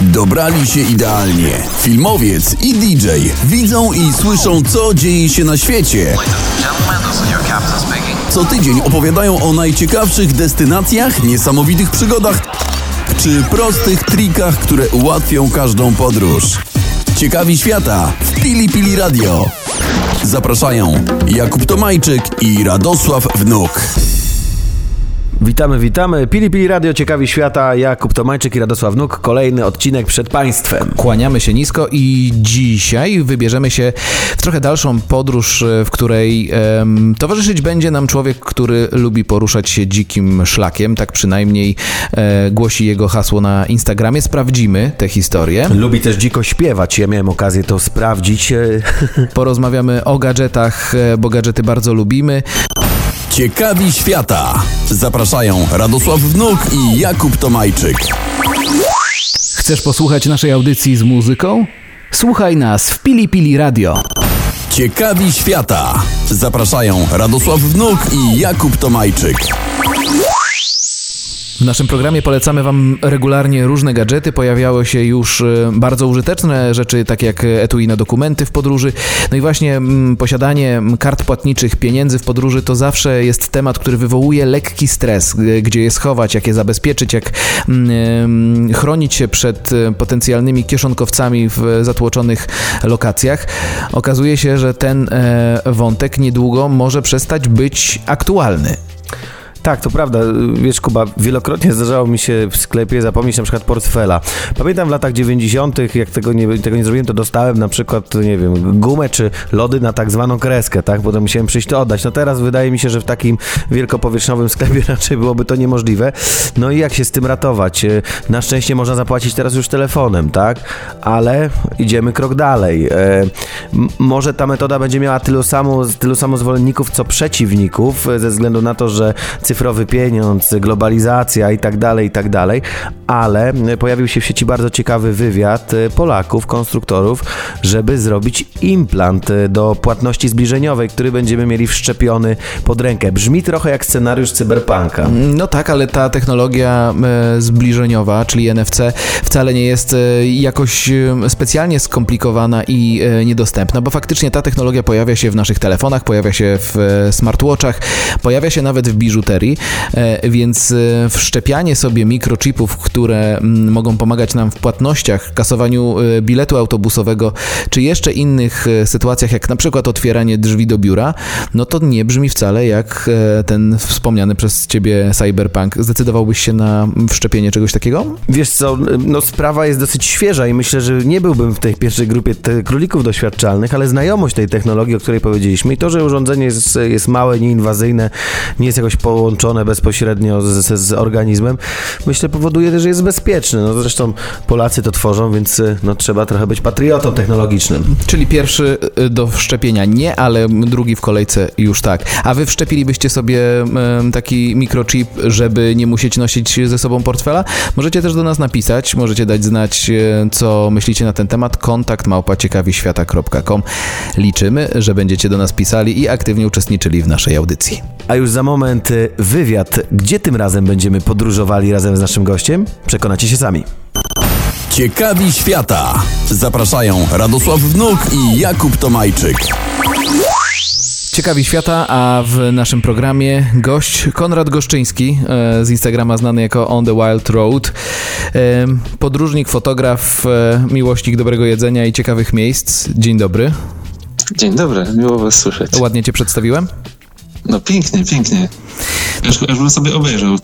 Dobrali się idealnie. Filmowiec i DJ widzą i słyszą, co dzieje się na świecie. Co tydzień opowiadają o najciekawszych destynacjach, niesamowitych przygodach czy prostych trikach, które ułatwią każdą podróż. Ciekawi świata w Pili Pili Radio. Zapraszają Jakub Tomajczyk i Radosław Wnuk. Witamy, witamy. Pili Pili Radio Ciekawi Świata, Jakub Tomajczyk i Radosław Nuk. Kolejny odcinek przed Państwem. Kłaniamy się nisko i dzisiaj wybierzemy się w trochę dalszą podróż, e, w której em, towarzyszyć będzie nam człowiek, który lubi poruszać się dzikim szlakiem. Tak przynajmniej e, głosi jego hasło na Instagramie. Sprawdzimy tę historię. Lubi też dziko śpiewać. Ja miałem okazję to sprawdzić. Porozmawiamy o gadżetach, e, bo gadżety bardzo lubimy. Ciekawi świata. Zapraszają Radosław Wnuk i Jakub Tomajczyk. Chcesz posłuchać naszej audycji z muzyką? Słuchaj nas w Pili Pili Radio. Ciekawi świata. Zapraszają Radosław Wnuk i Jakub Tomajczyk. W naszym programie polecamy Wam regularnie różne gadżety. Pojawiały się już e, bardzo użyteczne rzeczy, takie jak etui na dokumenty w podróży. No i właśnie mm, posiadanie kart płatniczych, pieniędzy w podróży to zawsze jest temat, który wywołuje lekki stres. Gdzie je schować, jak je zabezpieczyć, jak mm, chronić się przed e, potencjalnymi kieszonkowcami w zatłoczonych lokacjach. Okazuje się, że ten e, wątek niedługo może przestać być aktualny. Tak, to prawda. Wiesz, Kuba, wielokrotnie zdarzało mi się w sklepie zapomnieć na przykład portfela. Pamiętam w latach 90., jak tego nie, tego nie zrobiłem, to dostałem na przykład, nie wiem, gumę czy lody na tak zwaną kreskę, tak? Potem musiałem przyjść to oddać. No teraz wydaje mi się, że w takim wielkopowierzchniowym sklepie raczej byłoby to niemożliwe. No i jak się z tym ratować? Na szczęście można zapłacić teraz już telefonem, tak? Ale idziemy krok dalej. E, może ta metoda będzie miała tylu samo, tylu samo zwolenników, co przeciwników, e, ze względu na to, że cyfrowy pieniądz, globalizacja i tak dalej, i tak dalej, ale pojawił się w sieci bardzo ciekawy wywiad e, Polaków, konstruktorów, żeby zrobić implant e, do płatności zbliżeniowej, który będziemy mieli wszczepiony pod rękę. Brzmi trochę jak scenariusz cyberpunka. No tak, ale ta technologia e, zbliżeniowa, czyli NFC, wcale nie jest jakoś specjalnie skomplikowana i niedostępna, bo faktycznie ta technologia pojawia się w naszych telefonach, pojawia się w smartwatchach, pojawia się nawet w biżuterii, e, więc e, wszczepianie sobie mikrochipów, które mm, mogą pomagać nam w płatnościach, kasowaniu e, biletu autobusowego, czy jeszcze innych sytuacjach, jak na przykład otwieranie drzwi do biura, no to nie brzmi wcale jak ten wspomniany przez ciebie cyberpunk. Zdecydowałbyś się na wszczepienie czegoś takiego? Wiesz co, no sprawa jest dosyć świeża i myślę, że nie byłbym w tej pierwszej grupie królików doświadczalnych, ale znajomość tej technologii, o której powiedzieliśmy i to, że urządzenie jest, jest małe, nieinwazyjne, nie jest jakoś połączone bezpośrednio z, z, organizmem, myślę powoduje, że jest bezpieczne. No zresztą Polacy to tworzą, więc no trzeba trochę być patriotą technologicznym. Czyli pierwszy y, do wszczepienia nie, ale drugi w kolejce już tak. A wy wszczepilibyście sobie taki mikrochip, żeby nie musieć nosić ze sobą portfela? Możecie też do nas napisać, możecie dać znać, e, co myślicie na ten temat. Kontakt małpa ciekawiświata.com. Liczymy, że będziecie do nas pisali i aktywnie uczestniczyli w naszej audycji. A już za moment y, wywiad. Gdzie tym razem będziemy podróżowali razem z naszym gościem? Przekonacie się sami. Ciekawi świata. Zapraszają Radosław Wnuk i Jakub Tomajczyk. Ciekawi świata, a w naszym programie gość Konrad Goszczyński, e, z Instagrama znany jako On the Wild Road. E, Podróżnik, fotograf, e, miłośnik dobrego jedzenia i ciekawych miejsc. Dzień dobry. Dzień dobry, miło was słyszeć. Ładnie cię przedstawiłem? No pięknie, pięknie. Aż, aż bym sobie obejrzał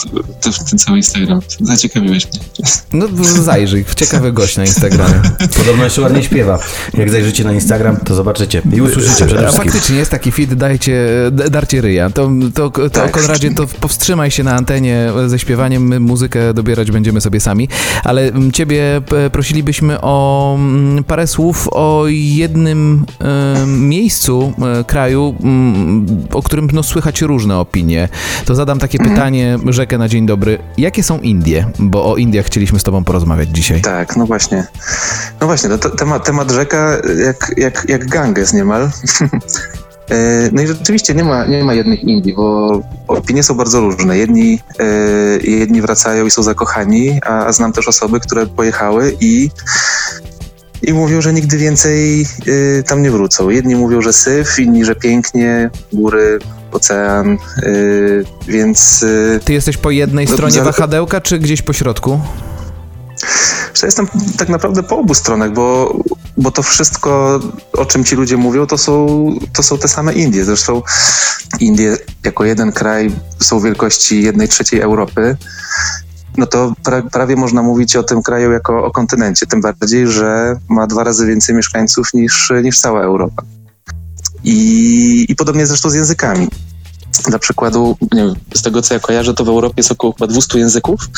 ten cały Instagram. Zaciekawiłeś mnie. No zajrzyj, ciekawy gość na Instagramie. Podobno jeszcze ładnie śpiewa. Jak zajrzycie na Instagram, to zobaczycie i usłyszycie przede A wszystkim. faktycznie jest taki fit, dajcie, darcie ryja. To, to, to Tak. Konradzie, to powstrzymaj się na antenie ze śpiewaniem, my muzykę dobierać będziemy sobie sami, ale ciebie prosilibyśmy o parę słów o jednym miejscu, e, kraju, o którym no, słychać różne opinie. To zadam takie pytanie, rzekę na dzień dobry. Jakie są Indie? Bo o Indiach chcieliśmy z tobą porozmawiać dzisiaj. Tak, no właśnie. No właśnie, to, to temat, temat rzeka jak, jak, jak Ganges niemal. E, No i rzeczywiście nie ma, nie ma jednych Indii, bo opinie są bardzo różne. Jedni, e, jedni wracają i są zakochani, a, a znam też osoby, które pojechały i, i mówią, że nigdy więcej e, tam nie wrócą. Jedni mówią, że syf, inni, że pięknie, góry, ocean, e, więc e, Ty jesteś po jednej No, stronie za- wahadełka, czy gdzieś po środku? Jestem tak naprawdę po obu stronach, bo, bo to wszystko, o czym ci ludzie mówią, to są, to są te same Indie. Zresztą Indie jako jeden kraj są wielkości jednej trzeciej Europy. No to pra, prawie można mówić o tym kraju jako o kontynencie, tym bardziej, że ma dwa razy więcej mieszkańców niż, niż cała Europa. I, I podobnie zresztą z językami. Dla przykładu, nie wiem, z tego co ja kojarzę, to w Europie jest około chyba 200 języków.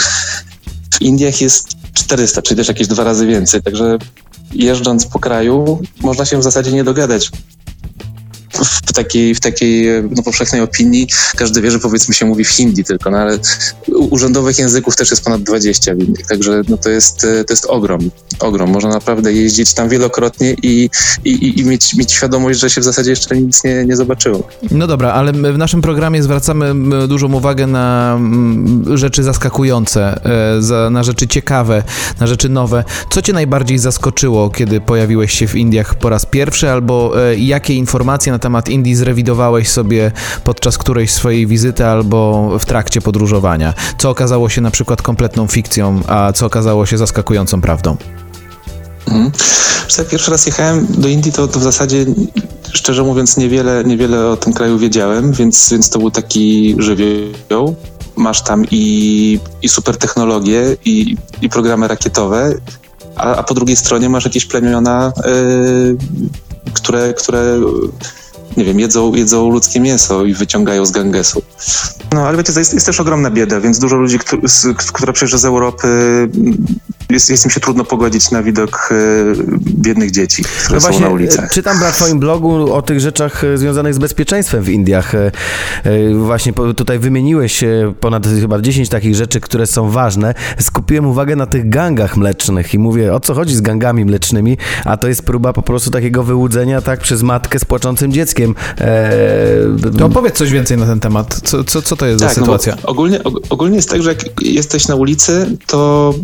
W Indiach jest 400, czyli też jakieś dwa razy więcej. Także jeżdżąc po kraju, można się w zasadzie nie dogadać. Takiej, w takiej no, powszechnej opinii każdy wie, że powiedzmy się mówi w hindi tylko, no ale urzędowych języków też jest ponad 20 w Indiach, także no, to, jest, e, to jest ogrom, ogrom. Można naprawdę jeździć tam wielokrotnie i, i, i- mieć, mieć świadomość, że się w zasadzie jeszcze nic nie, nie zobaczyło. No dobra, ale w naszym programie zwracamy dużą uwagę na rzeczy zaskakujące, e, na rzeczy ciekawe, na rzeczy nowe. Co cię najbardziej zaskoczyło, kiedy pojawiłeś się w Indiach po raz pierwszy, albo e, jakie informacje na temat Indii zrewidowałeś sobie podczas którejś swojej wizyty albo w trakcie podróżowania? Co okazało się na przykład kompletną fikcją, a co okazało się zaskakującą prawdą? Mhm. Pierwszy raz jechałem do Indii, to, to w zasadzie, szczerze mówiąc, niewiele, niewiele o tym kraju wiedziałem, więc, więc to był taki żywioł. Masz tam i, i super technologie, i, i programy rakietowe, a, a po drugiej stronie masz jakieś plemiona, y, które, które nie wiem, jedzą, jedzą ludzkie mięso i wyciągają z Gangesu. No, ale wiecie, jest, jest też ogromna bieda, więc dużo ludzi, którzy, z, która przyjeżdża z Europy, jest, jest im się trudno pogodzić na widok e, biednych dzieci, które są na e, ulicach. czytam na twoim blogu o tych rzeczach e, związanych z bezpieczeństwem w Indiach. E, e, Właśnie tutaj wymieniłeś e, ponad chyba 10 takich rzeczy, które są ważne. Skupiłem uwagę na tych gangach mlecznych i mówię, o co chodzi z gangami mlecznymi, a to jest próba po prostu takiego wyłudzenia tak przez matkę z płaczącym dzieckiem. E, To opowiedz coś więcej na ten temat. Co, co, co to jest za no sytuacja? ogólnie, og, ogólnie jest tak, że jak jesteś na ulicy, to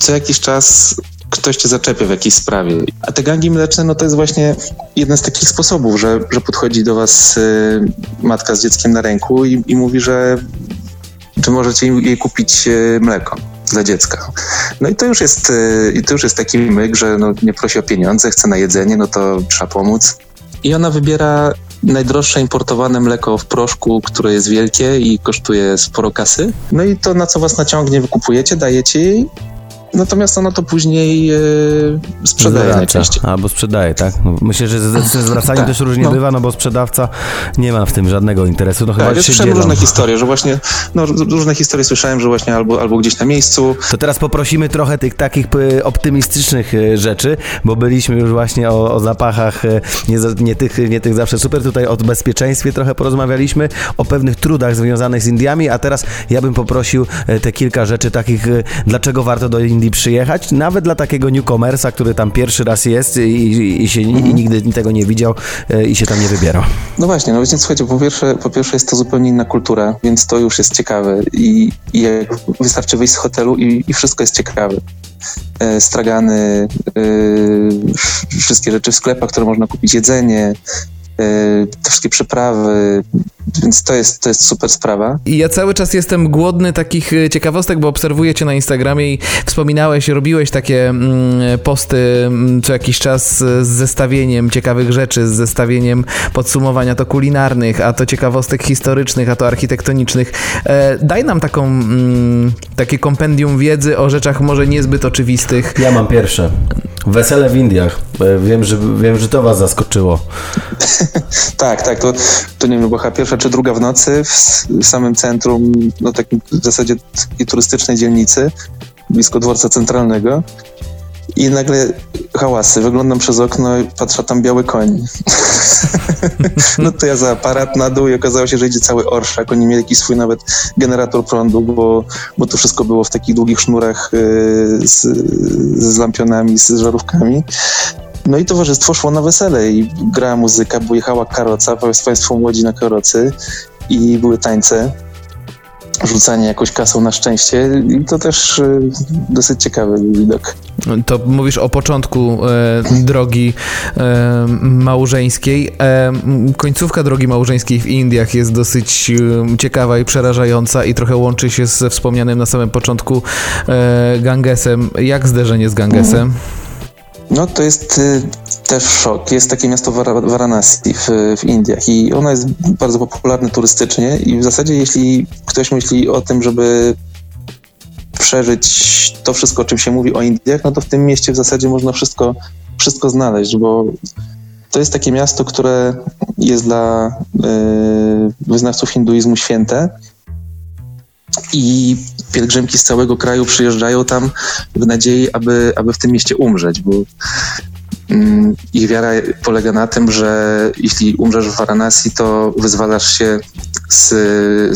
co jakiś czas ktoś cię zaczepia w jakiejś sprawie. A te gangi mleczne, no to jest właśnie jeden z takich sposobów, że, że podchodzi do was y, matka z dzieckiem na ręku i, i mówi, że czy możecie jej kupić y, mleko dla dziecka. No i to już jest, y, to już jest taki myk, że no, nie prosi o pieniądze, chce na jedzenie, no to trzeba pomóc. I ona wybiera najdroższe importowane mleko w proszku, które jest wielkie i kosztuje sporo kasy. No i to, na co was naciągnie, wykupujecie, dajecie jej. Natomiast ona to później e, sprzedaje Zawraca, najczęściej. Albo sprzedaje, tak? No, myślę, że ze, zwracaniem Tak, też różnie no. bywa, no bo sprzedawca nie ma w tym żadnego interesu. No chyba Tak, ja się słyszałem dzielą. różne historie, że właśnie, no różne historie słyszałem, że właśnie albo, albo gdzieś na miejscu, To teraz poprosimy trochę tych takich optymistycznych y, rzeczy, bo byliśmy już właśnie o, o zapachach y, nie, nie, tych, nie tych zawsze super. Tutaj o bezpieczeństwie trochę porozmawialiśmy, o pewnych trudach związanych z Indiami, a teraz ja bym poprosił te kilka rzeczy takich, dlaczego warto do Indii przyjechać, nawet dla takiego newcomersa, który tam pierwszy raz jest i, i, się i nigdy tego nie widział y, i się tam nie wybierał. No właśnie, no więc słuchajcie, po pierwsze, po pierwsze jest to zupełnie inna kultura, więc to już jest ciekawe i, i jak wystarczy wyjść z hotelu i, i wszystko jest ciekawe. E, stragany, e, wszystkie rzeczy w sklepach, które można kupić, jedzenie, e, te wszystkie przyprawy, więc to jest, to jest super sprawa. I ja cały czas jestem głodny takich e, ciekawostek, bo obserwuję cię na Instagramie i wspominałeś, robiłeś takie mm, posty mm, co jakiś czas z zestawieniem ciekawych rzeczy, z zestawieniem podsumowania to kulinarnych, a to ciekawostek historycznych, a to architektonicznych. E, daj nam taką, mm, takie kompendium wiedzy o rzeczach może niezbyt oczywistych. Ja mam pierwsze. Wesele w Indiach. E, Wiem, że, wiem, że to was zaskoczyło. Tak, tak, to, to nie wiem, była pierwsza czy druga w nocy w samym centrum, no takim w zasadzie takiej turystycznej dzielnicy, blisko dworca centralnego. I nagle hałasy. Wyglądam przez okno i patrzę, tam biały koń. no to ja za aparat na dół i okazało się, że idzie cały orszak. Oni mieli jakiś swój nawet generator prądu, bo, bo to wszystko było w takich długich sznurach yy, z, z lampionami, z żarówkami. No i towarzystwo szło na wesele i grała muzyka, bo jechała karoca, państwo młodzi na karocy i były tańce rzucanie jakąś kasą na szczęście i to też y, dosyć ciekawy widok. To mówisz o początku e, drogi e, małżeńskiej. E, końcówka drogi małżeńskiej w Indiach jest dosyć e, ciekawa i przerażająca i trochę łączy się ze wspomnianym na samym początku e, Gangesem. Jak zderzenie z Gangesem? No to jest y, też szok. Jest takie miasto Varanasi w, w Indiach i ono jest bardzo popularne turystycznie i w zasadzie jeśli ktoś myśli o tym, żeby przeżyć to wszystko, o czym się mówi o Indiach, no to w tym mieście w zasadzie można wszystko, wszystko znaleźć, bo to jest takie miasto, które jest dla y, wyznawców hinduizmu święte i pielgrzymki z całego kraju przyjeżdżają tam w nadziei, aby, aby w tym mieście umrzeć, bo mm, ich wiara polega na tym, że jeśli umrzesz w Varanasi, to wyzwalasz się z,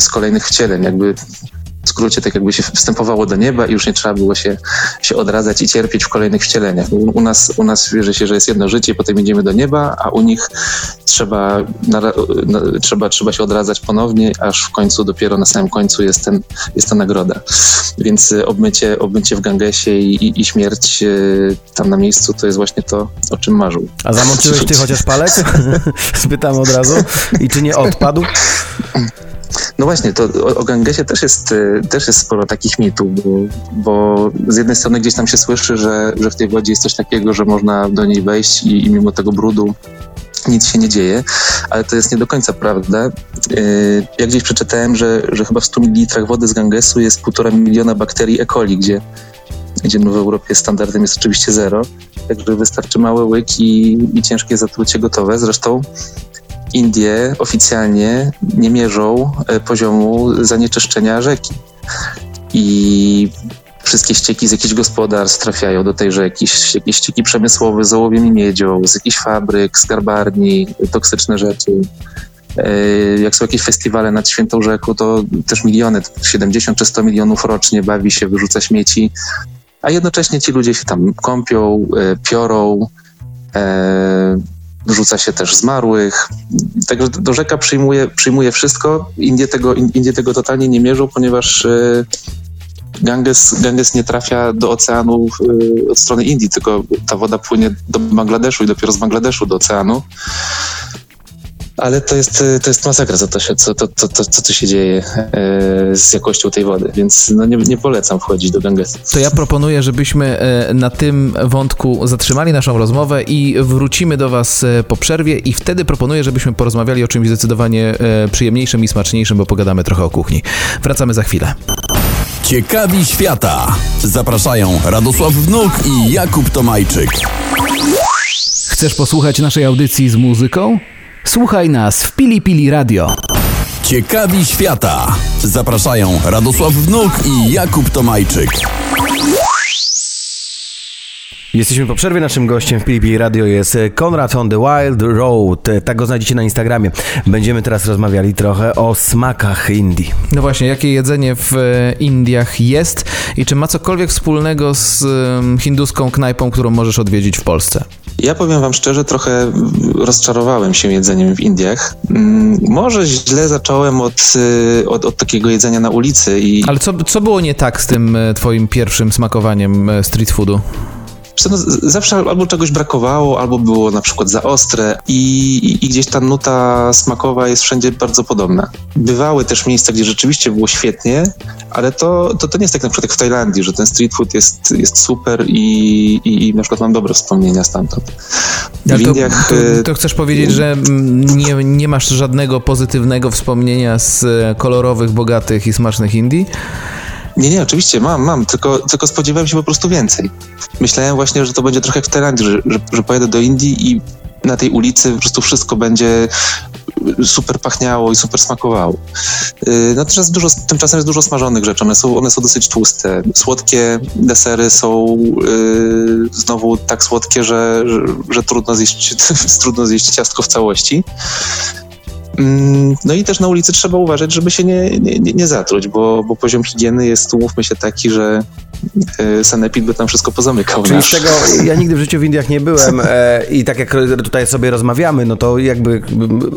z kolejnych wcieleń, jakby w skrócie tak jakby się wstępowało do nieba i już nie trzeba było się, się odradzać i cierpieć w kolejnych wcieleniach. U, nas, u nas wierzy się, że jest jedno życie, potem idziemy do nieba, a u nich trzeba, na, na, trzeba, trzeba się odradzać ponownie, aż w końcu, dopiero na samym końcu jest, ten, jest ta nagroda. Więc y, obmycie, obmycie w Gangesie i, i, i śmierć y, tam na miejscu to jest właśnie to, o czym marzył. A zamoczyłeś ty chociaż palec? Spytam od razu. I czy nie odpadł? No właśnie, to o, o Gangesie też jest, y, też jest sporo takich mitów, bo, bo, z jednej strony gdzieś tam się słyszy, że, że w tej wodzie jest coś takiego, że można do niej wejść i, i mimo tego brudu nic się nie dzieje, ale to jest nie do końca prawda. Y, ja gdzieś przeczytałem, że, że chyba w 100 ml wody z Gangesu jest półtora miliona bakterii E. coli, gdzie, gdzie w Europie standardem jest oczywiście zero, także wystarczy mały łyk i, i ciężkie zatrucie gotowe. Zresztą Indie oficjalnie nie mierzą e, poziomu zanieczyszczenia rzeki. I wszystkie ścieki z jakichś gospodarstw trafiają do tej rzeki, jakieś ścieki przemysłowe z ołowiem i miedzią, z jakichś fabryk, z garbarni, toksyczne rzeczy. E, jak są jakieś festiwale nad Świętą Rzeką, to też miliony, 70 czy 100 milionów rocznie bawi się, wyrzuca śmieci, a jednocześnie ci ludzie się tam kąpią, e, piorą, wrzuca się też zmarłych. Także do rzeka przyjmuje, przyjmuje wszystko. Indie tego, Indie tego totalnie nie mierzą, ponieważ e, Ganges, Ganges nie trafia do oceanu e, od strony Indii, tylko ta woda płynie do Bangladeszu i dopiero z Bangladeszu do oceanu ale to jest, to jest masakra, co, to się, co, to, to, to, co się dzieje e, z jakością tej wody, więc no nie, nie polecam wchodzić do Gangesu. To ja proponuję, żebyśmy e, na tym wątku zatrzymali naszą rozmowę i wrócimy do Was po przerwie i wtedy proponuję, żebyśmy porozmawiali o czymś zdecydowanie przyjemniejszym i smaczniejszym, bo pogadamy trochę o kuchni. Wracamy za chwilę. Ciekawi świata. Zapraszają Radosław Wnuk i Jakub Tomajczyk. Chcesz posłuchać naszej audycji z muzyką? Słuchaj nas w Pili Pili Radio. Ciekawi świata. Zapraszają Radosław Wnuk i Jakub Tomajczyk. Jesteśmy po przerwie. Naszym gościem w Pili Radio jest Konrad on the Wild Road. Tak go znajdziecie na Instagramie. Będziemy teraz rozmawiali trochę o smakach Indii. No właśnie, jakie jedzenie w e, Indiach jest i czy ma cokolwiek wspólnego z hinduską knajpą, którą możesz odwiedzić w Polsce? Ja powiem wam szczerze, trochę rozczarowałem się jedzeniem w Indiach. Mm, może źle zacząłem od, od, od takiego jedzenia na ulicy. I... Ale co, co było nie tak z tym e, twoim pierwszym smakowaniem e, street foodu? No, zawsze albo czegoś brakowało, albo było na przykład za ostre i, i, gdzieś ta nuta smakowa jest wszędzie bardzo podobna. Bywały też miejsca, gdzie rzeczywiście było świetnie, ale to, to, to nie jest tak na przykład jak w Tajlandii, że ten street food jest, jest super i, i, i na przykład mam dobre wspomnienia stamtąd. W to, Indiach, to, y, to, chcesz powiedzieć, że nie, nie masz żadnego pozytywnego wspomnienia z kolorowych, bogatych i smacznych Indii? Nie, nie, oczywiście mam, mam, tylko, tylko spodziewałem się po prostu więcej. Myślałem właśnie, że to będzie trochę jak w Tajlandii, że, że, że pojadę do Indii i na tej ulicy po prostu wszystko będzie super pachniało i super smakowało. Y, natomiast dużo, tymczasem jest dużo smażonych rzeczy, one są, one są dosyć tłuste. Słodkie desery są yy, znowu tak słodkie, że, że, że, trudno, zjeść, trudno zjeść ciastko w całości. Mm, no i też na ulicy trzeba uważać, żeby się nie, nie, nie zatruć, bo, bo poziom higieny jest, umówmy się, taki, że sanepid by tam wszystko pozamykał. Czyli nasz. z tego, ja nigdy w życiu w Indiach nie byłem e, i tak jak tutaj sobie rozmawiamy, no to jakby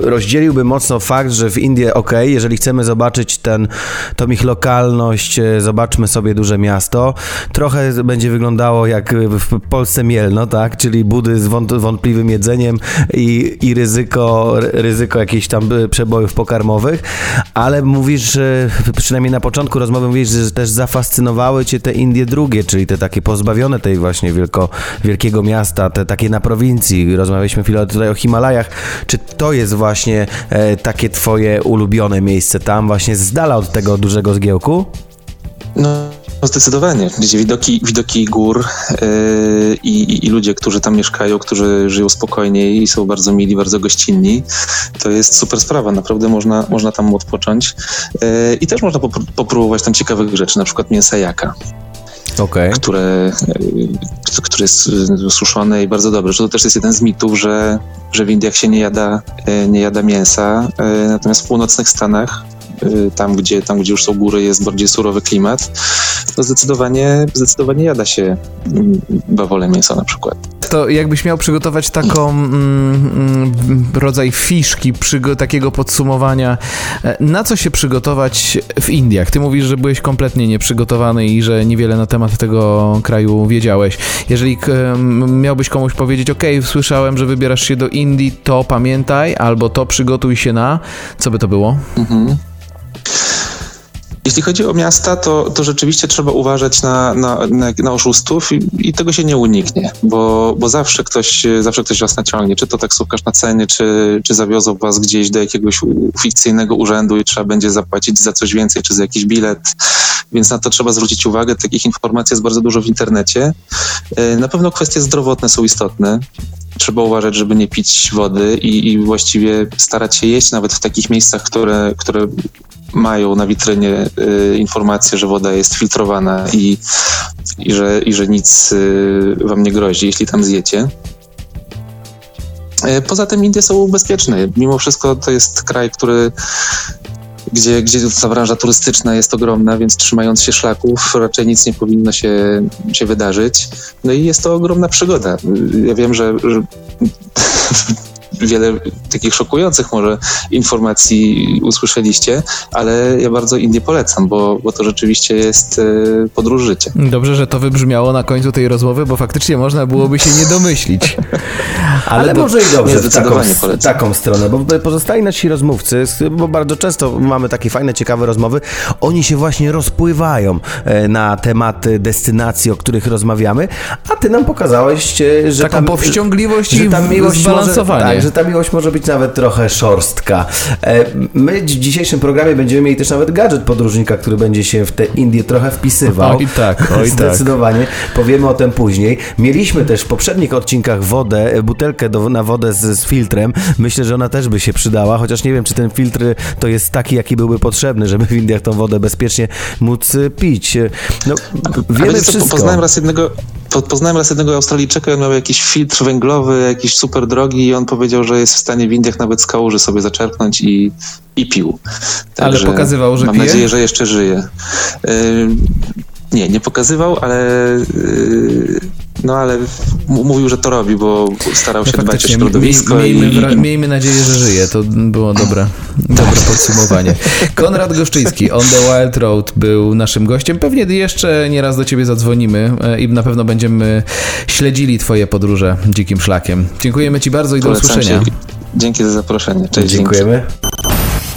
rozdzieliłby mocno fakt, że w Indie ok, jeżeli chcemy zobaczyć ten, tą ich lokalność, e, zobaczmy sobie duże miasto, trochę będzie wyglądało jak w Polsce Mielno, tak, czyli budy z wąt, wątpliwym jedzeniem i, i ryzyko, ryzyko jakichś tam e, przebojów pokarmowych, ale mówisz, przynajmniej na początku rozmowy mówisz, że też zafascynowały cię te Indie drugie, czyli te takie pozbawione tej właśnie wielko, wielkiego miasta, te takie na prowincji. Rozmawialiśmy chwilę tutaj o Himalajach. Czy to jest właśnie e, takie twoje ulubione miejsce tam, właśnie z dala od tego dużego zgiełku? No, zdecydowanie. Gdzie widoki, widoki gór yy, i, i ludzie, którzy tam mieszkają, którzy żyją spokojniej i są bardzo mili, bardzo gościnni, to jest super sprawa. Naprawdę można, można tam odpocząć. Yy, I też można popr- popróbować tam ciekawych rzeczy, na przykład mięsa jaka. Okej. które, y, które jest y, suszone i bardzo dobre. To też jest jeden z mitów, że, że w Indiach się nie jada, y, nie jada mięsa, natomiast w północnych Stanach, tam gdzie, tam gdzie już są góry, jest bardziej surowy klimat, to zdecydowanie, zdecydowanie jada się mm, bawole mięso na przykład. To jakbyś miał przygotować taką mm, mm, rodzaj fiszki, przygo- takiego podsumowania, e, na co się przygotować w Indiach? Ty mówisz, że byłeś kompletnie nieprzygotowany i że niewiele na temat tego kraju wiedziałeś. Jeżeli miałbyś komuś powiedzieć, ok, słyszałem, że wybierasz się do Indii, to pamiętaj, albo to przygotuj się na, co by to było? Mhm. Jeśli chodzi o miasta, to, to rzeczywiście trzeba uważać na, na, na, na oszustów i, i tego się nie uniknie, bo, bo zawsze, ktoś, zawsze ktoś was naciągnie, czy to taksówkarz na ceny, czy, czy zawiozą was gdzieś do jakiegoś fikcyjnego urzędu i trzeba będzie zapłacić za coś więcej, czy za jakiś bilet, więc na to trzeba zwrócić uwagę. Takich informacji jest bardzo dużo w internecie. E, Na pewno kwestie zdrowotne są istotne. Trzeba uważać, żeby nie pić wody i, i właściwie starać się jeść nawet w takich miejscach, które, które mają na witrynie y, informację, że woda jest filtrowana i, i, że, i że nic y, wam nie grozi, jeśli tam zjecie. E, Poza tym Indie są bezpieczne. Mimo wszystko to jest kraj, który gdzie, gdzie ta branża turystyczna jest ogromna, więc trzymając się szlaków raczej nic nie powinno się, się wydarzyć. No i jest to ogromna przygoda. Ja wiem, że, że wiele takich szokujących może informacji usłyszeliście, ale ja bardzo Indię polecam, bo, bo to rzeczywiście jest e, podróż życia. Dobrze, że to wybrzmiało na końcu tej rozmowy, bo faktycznie można byłoby się nie domyślić. Ale, to- może i dobrze w taką, Zdecydowanie polecam. taką stronę, bo pozostali nasi rozmówcy, bo bardzo często mamy takie fajne, ciekawe rozmowy, oni się właśnie rozpływają e, na tematy destynacji, o których rozmawiamy, a ty nam pokazałeś, e, że Taką tam, powściągliwość i ta miłość zbalansowanie. Może, tak, że ta miłość może być nawet trochę szorstka. E, My w dzisiejszym programie będziemy mieli też nawet gadżet podróżnika, który będzie się w te Indie trochę wpisywał. Oj tak, oj tak. Zdecydowanie. Powiemy o tym później. Mieliśmy też w poprzednich odcinkach wodę, e, butelkę do, na wodę z, z filtrem. Myślę, że ona też by się przydała, chociaż nie wiem, czy ten filtr to jest taki, jaki byłby potrzebny, żeby w Indiach tą wodę bezpiecznie móc e, pić. No, A wiemy wiecie co, wszystko. Poznałem raz jednego, po- poznałem raz jednego Australijczyka, on miał jakiś filtr węglowy, jakiś super drogi i on powiedział, że jest w stanie w Indiach nawet z kałuży sobie zaczerpnąć i, i pił. Ale pokazywał, że mam pije? nadzieję, że jeszcze żyje. Nie, nie pokazywał, ale yy, no ale mówił, że to robi, bo starał się No dbać o środowisko miej- miejmy, i, miejmy nadzieję, że żyje. To było dobre, dobre podsumowanie. Konrad Goszczyński, On the Wild Road był naszym gościem. Pewnie jeszcze nieraz do ciebie zadzwonimy e, i na pewno będziemy śledzili twoje podróże dzikim szlakiem. Dziękujemy ci bardzo i do polecam usłyszenia. się. Dzięki za zaproszenie. Cześć. dzięki.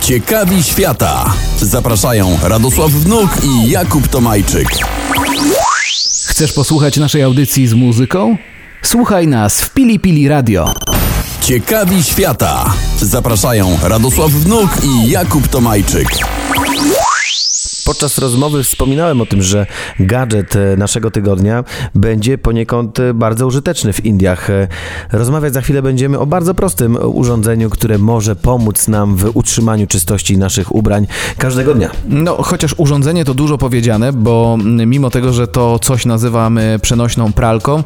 Ciekawi świata. Zapraszają Radosław Wnuk i Jakub Tomajczyk. Chcesz posłuchać naszej audycji z muzyką? Słuchaj nas w Pili Pili Radio. Ciekawi świata. Zapraszają Radosław Wnuk i Jakub Tomajczyk. Podczas rozmowy wspominałem o tym, że gadżet e, naszego tygodnia będzie poniekąd e, bardzo użyteczny w Indiach. E, Rozmawiać za chwilę będziemy o bardzo prostym urządzeniu, które może pomóc nam w utrzymaniu czystości naszych ubrań każdego dnia. No, chociaż urządzenie to dużo powiedziane, bo mm, mimo tego, że to coś nazywamy przenośną pralką,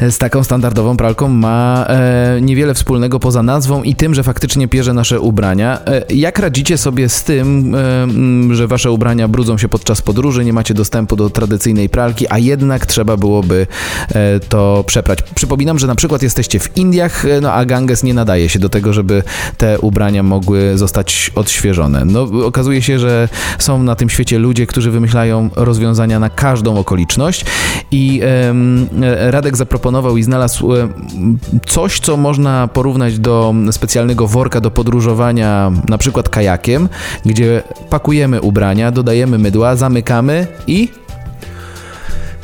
z taką standardową pralką ma e, niewiele wspólnego poza nazwą i tym, że faktycznie pierze nasze ubrania. E, jak radzicie sobie z tym, e, mm, że wasze ubrania ubrania brudzą się podczas podróży, nie macie dostępu do tradycyjnej pralki, a jednak trzeba byłoby e, to przeprać. Przypominam, że na przykład jesteście w Indiach, e, no a Ganges nie nadaje się do tego, żeby te ubrania mogły zostać odświeżone. No, okazuje się, że są na tym świecie ludzie, którzy wymyślają rozwiązania na każdą okoliczność i e, Radek zaproponował i znalazł coś, co można porównać do specjalnego worka do podróżowania, na przykład kajakiem, gdzie pakujemy ubrania, dodajemy mydła, zamykamy i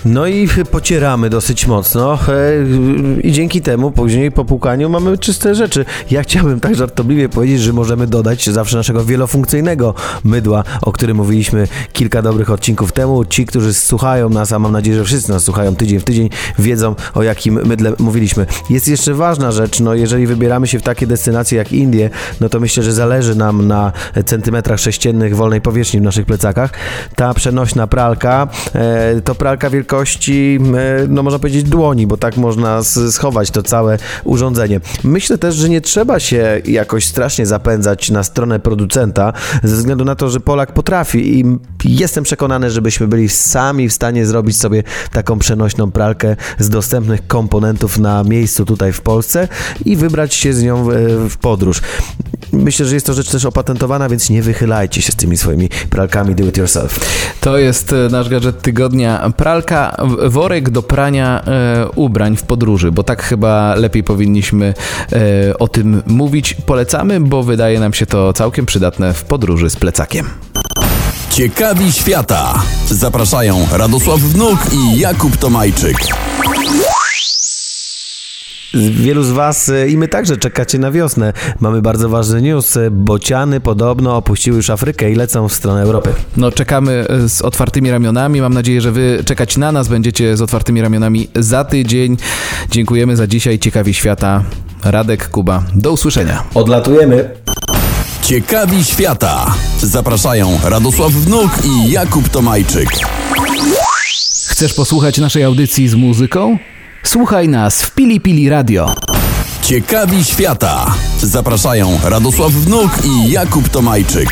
No i pocieramy dosyć mocno e, i dzięki temu później po płukaniu mamy czyste rzeczy. Ja chciałbym tak żartobliwie powiedzieć, że możemy dodać zawsze naszego wielofunkcyjnego mydła, o którym mówiliśmy kilka dobrych odcinków temu. Ci, którzy słuchają nas, a mam nadzieję, że wszyscy nas słuchają tydzień w tydzień, wiedzą o jakim mydle mówiliśmy. Jest jeszcze ważna rzecz, no jeżeli wybieramy się w takie destynacje jak Indie, no to myślę, że zależy nam na centymetrach sześciennych wolnej powierzchni w naszych plecakach. Ta przenośna pralka e, to pralka wielkości, e, no można powiedzieć, dłoni, bo tak można schować to całe urządzenie. Myślę też, że nie trzeba się jakoś strasznie zapędzać na stronę producenta, ze względu na to, że Polak potrafi i jestem przekonany, żebyśmy byli sami w stanie zrobić sobie taką przenośną pralkę z dostępnych komponentów na miejscu tutaj w Polsce i wybrać się z nią w podróż. Myślę, że jest to rzecz też opatentowana, więc nie wychylajcie się z tymi swoimi pralkami do it yourself. To jest e, nasz gadżet tygodnia. Pralka, worek do prania e, ubrań w podróży, bo tak chyba lepiej powinniśmy e, o tym mówić. Polecamy, bo wydaje nam się to całkiem przydatne w podróży z plecakiem. Ciekawi świata. Zapraszają Radosław Wnuk i Jakub Tomajczyk. Wielu z Was e, i my także czekacie na wiosnę. Mamy bardzo ważny news. Bociany podobno opuściły już Afrykę i lecą w stronę Europy. No, czekamy e, z otwartymi ramionami. Mam nadzieję, że Wy czekać na nas będziecie z otwartymi ramionami za tydzień. Dziękujemy za dzisiaj. Ciekawi świata. Radek, Kuba. Do usłyszenia. Odlatujemy. Ciekawi świata. Zapraszają Radosław Wnuk i Jakub Tomajczyk. Chcesz posłuchać naszej audycji z muzyką? Słuchaj nas w Pili Pili Radio. Ciekawi świata. Zapraszają Radosław Wnuk i Jakub Tomajczyk.